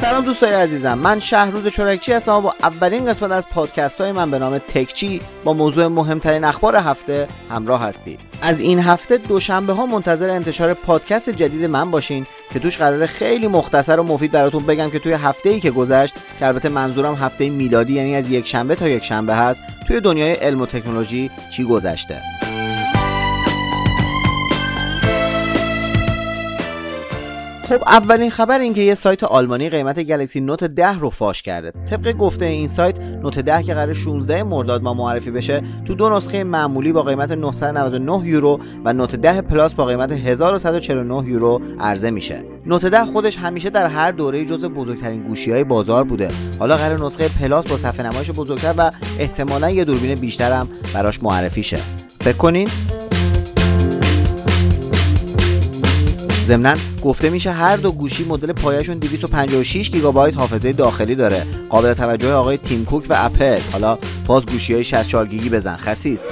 سلام دوستای عزیزم من شهروز چورکچی هستم با اولین قسمت از پادکست های من به نام تکچی با موضوع مهمترین اخبار هفته همراه هستید. از این هفته دوشنبه ها منتظر انتشار پادکست جدید من باشین که توش قراره خیلی مختصر و مفید براتون بگم که توی هفته ای که گذشت که البته منظورم هفته میلادی یعنی از یک شنبه تا یک شنبه هست توی دنیای علم و تکنولوژی چی گذشته. خب اولین خبر این که یه سایت آلمانی قیمت Galaxy Note 10 رو فاش کرده. طبق گفته این سایت Note 10 که قرار 16 مرداد ماه معرفی بشه تو دو نسخه معمولی با قیمت 999 یورو و Note 10 Plus با قیمت 1149 یورو عرضه میشه. Note 10 خودش همیشه در هر دوره جزو بزرگترین گوشی های بازار بوده. حالا قرار نسخه Plus با صفحه نمایش بزرگتر و احتمالا یه دوربین بیشتر هم براش معرفی شه. فکر ضمنا گفته میشه هر دو گوشی مدل پایشون 256 گیگابایت حافظه داخلی داره. قابل توجه آقای تیم کوک و اپل. حالا باز گوشی های 64 گیگی بزن خسیس.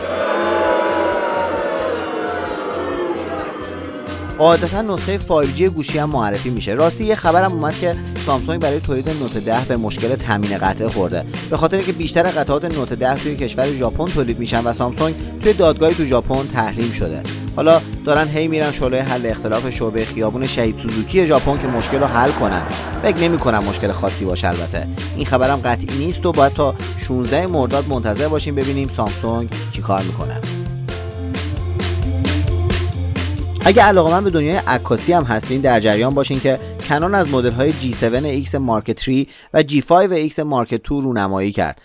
قاعدتا نسخه 5G گوشی هم معرفی میشه. راستی یه خبرم اومد که سامسونگ برای تولید نوت 10 به مشکل تامین قطعه خورده. به خاطر اینکه بیشتر قطعات نوت 10 توی کشور ژاپن تولید میشن و سامسونگ توی دادگاهی تو ژاپن تحریم شده. حالا دارن هی میرن شلوی حل اختلاف شعبه خیابون شهید سوزوکی ژاپن که مشکل رو حل کنن. فکر نمی‌کنم مشکل خاصی باشه البته. این خبرم قطعی نیست و باید تا 16 مرداد منتظر باشیم ببینیم سامسونگ چیکار می‌کنه. اگه علاقه من به دنیای عکاسی هم هستین در جریان باشین که کنون از مدل های G7X Mark 3 و G5X Mark 2 رونمایی کرد.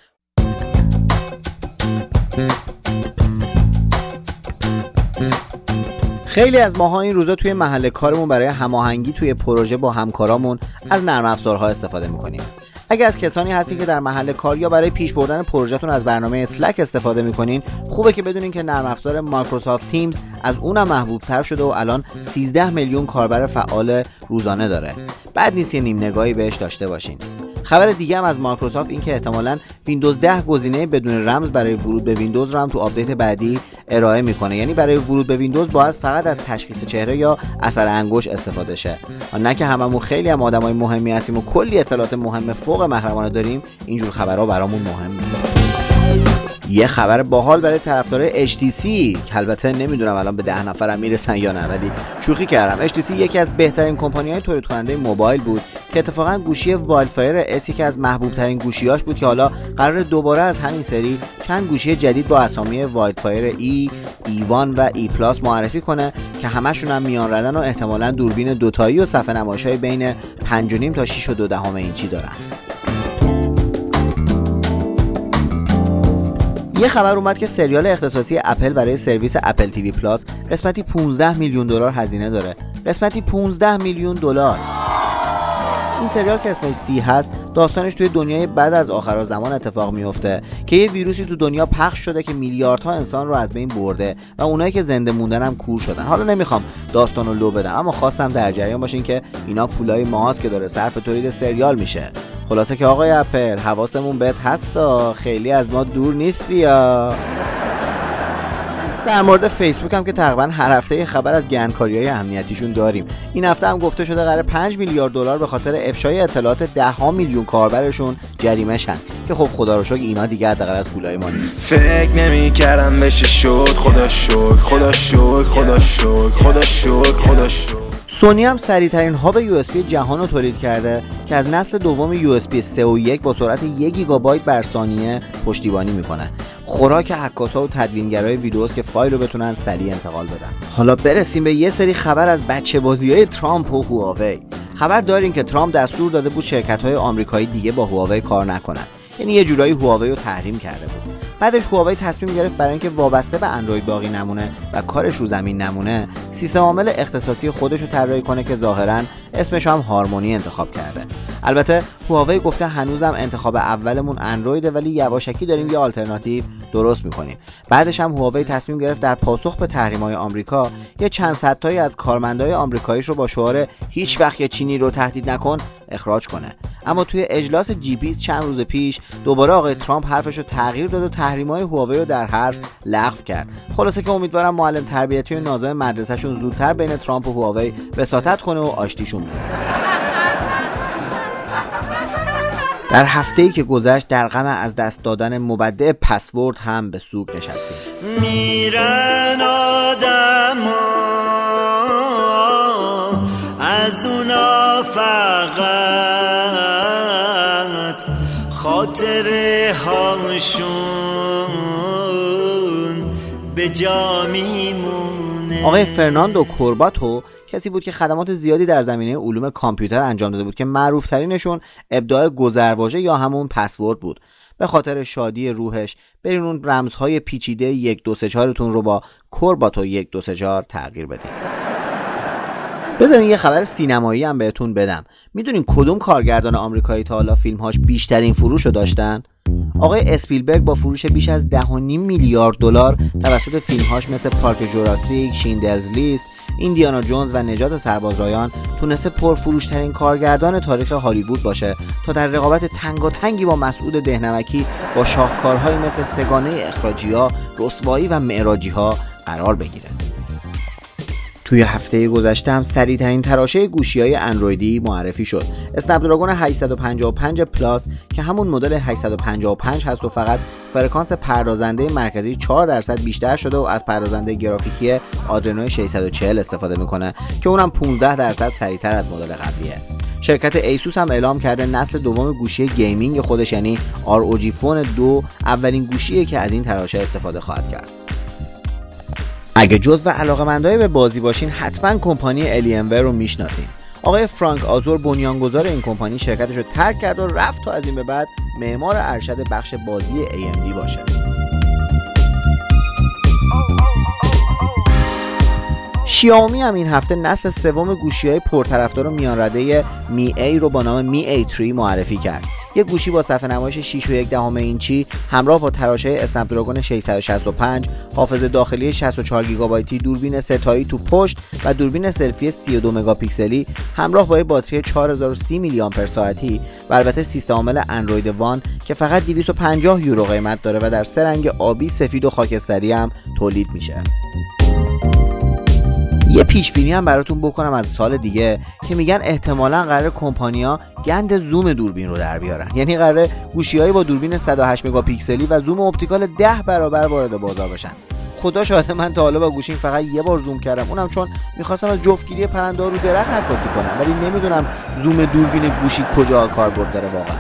خیلی از ماها این روزا توی محل کارمون برای هماهنگی توی پروژه با همکارامون از نرم افزارها استفاده می‌کنیم. اگه از کسانی هستین که در محل کار یا برای پیش بردن پروژهتون از برنامه Slack استفاده می‌کنین خوبه که بدونین که نرم افزار Microsoft Teams از اونم محبوب تر شده و الان 13 میلیون کاربر فعال روزانه داره. بد نیست یه نیم نگاهی بهش داشته باشین. خبر دیگه هم از مایکروسافت این که احتمالا ویندوز 10 گزینه بدون رمز برای ورود به ویندوز رو هم تو آپدیت بعدی ارائه می‌کنه. یعنی برای ورود به ویندوز باید فقط از تشخیص چهره یا اثر انگشت استفاده شه. نه که هممون خیلی هم آدمای مهمی هستیم و کلی اطلاعات مهم فوق محرمانه داریم. اینجور خبرها برامون مهمه. یه خبر باحال برای طرفدارای HTC که البته نمی‌دونم الان به ده نفرم می‌رسن یا نه ولی شوخی کردم. HTC یکی از بهترین کمپانی های تولید کننده موبایل بود که اتفاقا گوشی Wildfire S یکی از محبوب ترین گوشیاش بود که حالا قراره دوباره از همین سری چند گوشی جدید با اسامی Wildfire E, E1 و E Plus معرفی کنه که همشون هم میان ردن و احتمالا دوربین دوتایی و صفحه نمایش های بین 5.5 تا 6 و 2 اینچی دارن. یه خبر اومد که سریال اختصاصی اپل برای سرویس Apple TV Plus قسمتی 15 میلیون دلار هزینه داره. قسمتی 15 میلیون دلار. این سریال که اسمش سی هست داستانش توی دنیای بعد از آخر زمان اتفاق میفته که یه ویروسی تو دنیا پخش شده که میلیاردها انسان رو از بین برده و اونایی که زنده موندن هم کور شدن. حالا نمی‌خوام داستان رو لو بدم اما خواستم در جریان باشین که اینا پولای ماهاست که داره صرف تولید سریال میشه. خلاصه که آقای اپل حواسمون بهت هستا خیلی از ما دور نیستی یا در مورد فیسبوک هم که تقریبا هر هفته خبر از گندکاری های امنیتیشون داریم. این هفته هم گفته شده قراره 5 میلیارد دلار به خاطر افشای اطلاعات 10 ها میلیون کاربرشون جریمه شن. که خب خدا رو شکر اینا دیگه حداقل از پولای ما نیست. فکر نمی‌کردم بشه شد. خدا شکر خدا شکر خدا شکر خدا شکر خدا شکر. سونی هم سریعترین هاب یو جهان رو تولید کرده که از نسل دوم USB 3 و 1 با سرعت 1 گیگابایت بر ثانیه پشتیبانی می‌کنه. خوراک عکاسا و تدوینگرای ویدیوست که فایل رو بتونن سریع انتقال بدن. حالا برسیم به یه سری خبر از بچه بازی های ترامپ و هواوی. خبر داریم که ترامپ دستور داده بود شرکت های آمریکایی دیگه با هواوی کار نکنن. یعنی یه جورایی هواوی رو تحریم کرده بود. بعدش هواوی تصمیم گرفت برای اینکه وابسته به اندروید باقی نمونه و کارش رو زمین نمونه سیستم عامل اختصاصی خودش رو طراحی کنه که ظاهرا اسمش هم هارمونی انتخاب کرده. البته هواوی گفته هنوزم انتخاب اولمون اندرویده ولی یواشکی داریم یه آلترناتیو درست می‌کنیم. بعدش هم هواوی تصمیم گرفت در پاسخ به تحریم های آمریکا یه چند صدتایی از کارمندای آمریکاییش رو با شعار هیچ وقت چینی رو تهدید نکن اخراج کنه. اما توی اجلاس جی 20 چند روز پیش دوباره آقای ترامپ حرفش رو تغییر داد و تحریم های هواوی رو در حرف لغو کرد. خلاصه که امیدوارم معلم تربیتی و نازم مدرسهشون زودتر بین ترامپ و هواوی وساطت کنه و آشتیشون بده. در هفته ای که گذشت در غم از دست دادن مبدع پسورد هم به سوق نشستیم. میرن آدم از اونا فقط خاطره هاشون به جا میمونه. آقای فرناندو کورباتو کسی بود که خدمات زیادی در زمینه علوم کامپیوتر انجام داده بود که معروف ترینشون ابداع گذرواژه یا همون پسورد بود. به خاطر شادی روحش برین اون رمزهای پیچیده یک دو سه چهارتون رو با کورباتو یک دو سه چهار تغییر بدین. بذارین یه خبر سینمایی هم بهتون بدم می‌دونین کدوم کارگردان آمریکایی تا حالا فیلمهاش بیشترین فروش رو داشتن آقای اسپیلبرگ با فروش بیش از 10.5 میلیارد دلار توسط فیلمهاش مثل پارک جوراسیک، شیندرز لیست، ایندیانا جونز و نجات سرباز رایان تونسته پرفروشترین کارگردان تاریخ هالیوود باشه تا در رقابت تنگی با مسعود دهنمکی با شاهکارهایی مثل سگانه اخراجی ها، رسوایی و معراجی ها قرار بگیره. توی هفته گذشته هم سریعترین تراشه گوشی های اندرویدی معرفی شد. اسنپ دراگون 855 پلاس که همون مدل 855 هست و فقط فرکانس پردازنده مرکزی 4 درصد بیشتر شده و از پردازنده گرافیکی Adreno 640 استفاده می‌کنه که اونم 15 درصد سریعتر از مدل قبلیه. شرکت ایسوس هم اعلام کرده نسل دوم گوشی gaming خودش یعنی ROG Phone دو اولین گوشیه که از این تراشه استفاده خواهد کرد. اگه از علاقمندای به بازی باشین حتما کمپانی Alienware رو می‌شناسین. آقای فرانک آزور بنیانگذار این کمپانی شرکتش رو ترک کرد و رفت تا از این به بعد معمار ارشد بخش بازی AMD باشه. شیائومی هم این هفته نسل سوم گوشی های پرطرفدار و میان رده Mi A رو با نام Mi A3 معرفی کرد. یک گوشی با صفحه نمایش 6 و یک دهم اینچی همراه با تراشه Snapdragon 665 حافظه داخلی 64 گیگابایتی دوربین سه‌تایی تو پشت و دوربین سلفی 32 مگاپیکسلی همراه با باتری 4030 میلی آمپر ساعتی و البته سیستم عامل Android One که فقط 250 یورو قیمت داره و در سه رنگ آبی سفید و خاکستری هم تولید میشه. یه پیش بینی هم براتون بکنم از سال دیگه که میگن احتمالا قرار کمپانیا گند زوم دوربین رو در بیارن. یعنی قرار گوشیهایی با دوربین 108 مگاپیکسلی و زوم اپتیکال 10 برابر وارد بازار بشن. خدا شاهده من تا حالا با گوشیم فقط یه بار زوم کردم. اونم چون می‌خواستم از جفتگیری پرنده رو درخت عکاسی کنم. ولی نمی‌دونم زوم دوربین گوشی کجا کاربرد داره واقعا.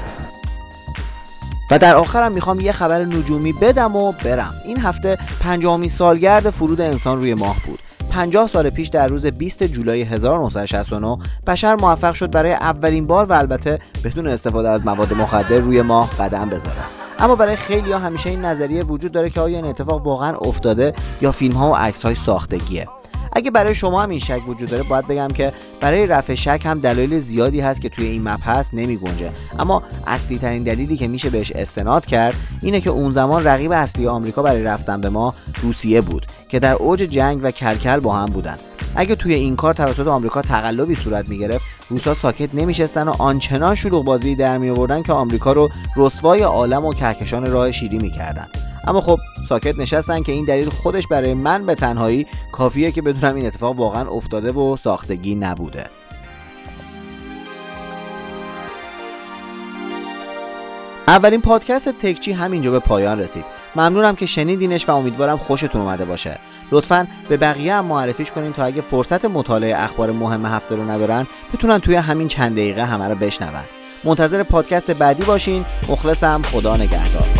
و در آخرم می‌خوام یه خبر نجومی بدم و برم. این هفته پنجامی سالگرد فرود انسان روی ماه بود. 50 سال پیش در روز 20 جولای 1969 بشر موفق شد برای اولین بار و البته بدون استفاده از مواد مخدر روی ماه قدم بذاره. اما برای خیلی ها همیشه این نظریه وجود داره که آیا این اتفاق واقعا افتاده یا فیلم ها و عکس های ساختگیه. اگه برای شما هم این شک وجود داره باید بگم که برای رفع شک هم دلایل زیادی هست که توی این مبحث نمی گنجه. اما اصلی ترین دلیلی که میشه بهش استناد کرد اینه که اون زمان رقیب اصلی آمریکا برای رفتن به ما روسیه بود که در اوج جنگ و کلکل با هم بودن. اگه توی این کار توسط آمریکا تقلبی صورت می‌گرفت روسا ساکت نمیشستن و آنچنان شلوغ بازی در می که آمریکا رو رسوای عالم و کهکشان راه شیری می‌کردن. اما خب ساکت نشستن که این دلیل خودش برای من به تنهایی کافیه که بدونم این اتفاق واقعا افتاده و ساختگی نبوده. اولین پادکست تکچی همینجا به پایان رسید. ممنونم که شنیدینش و امیدوارم خوشتون اومده باشه. لطفا به بقیه هم معرفیش کنین تا اگه فرصت مطالعه اخبار مهم هفته رو ندارن بتونن توی همین چند دقیقه همه رو بشنون. منتظر پادکست بعدی باشین. مخلصم. خدا نگهدار.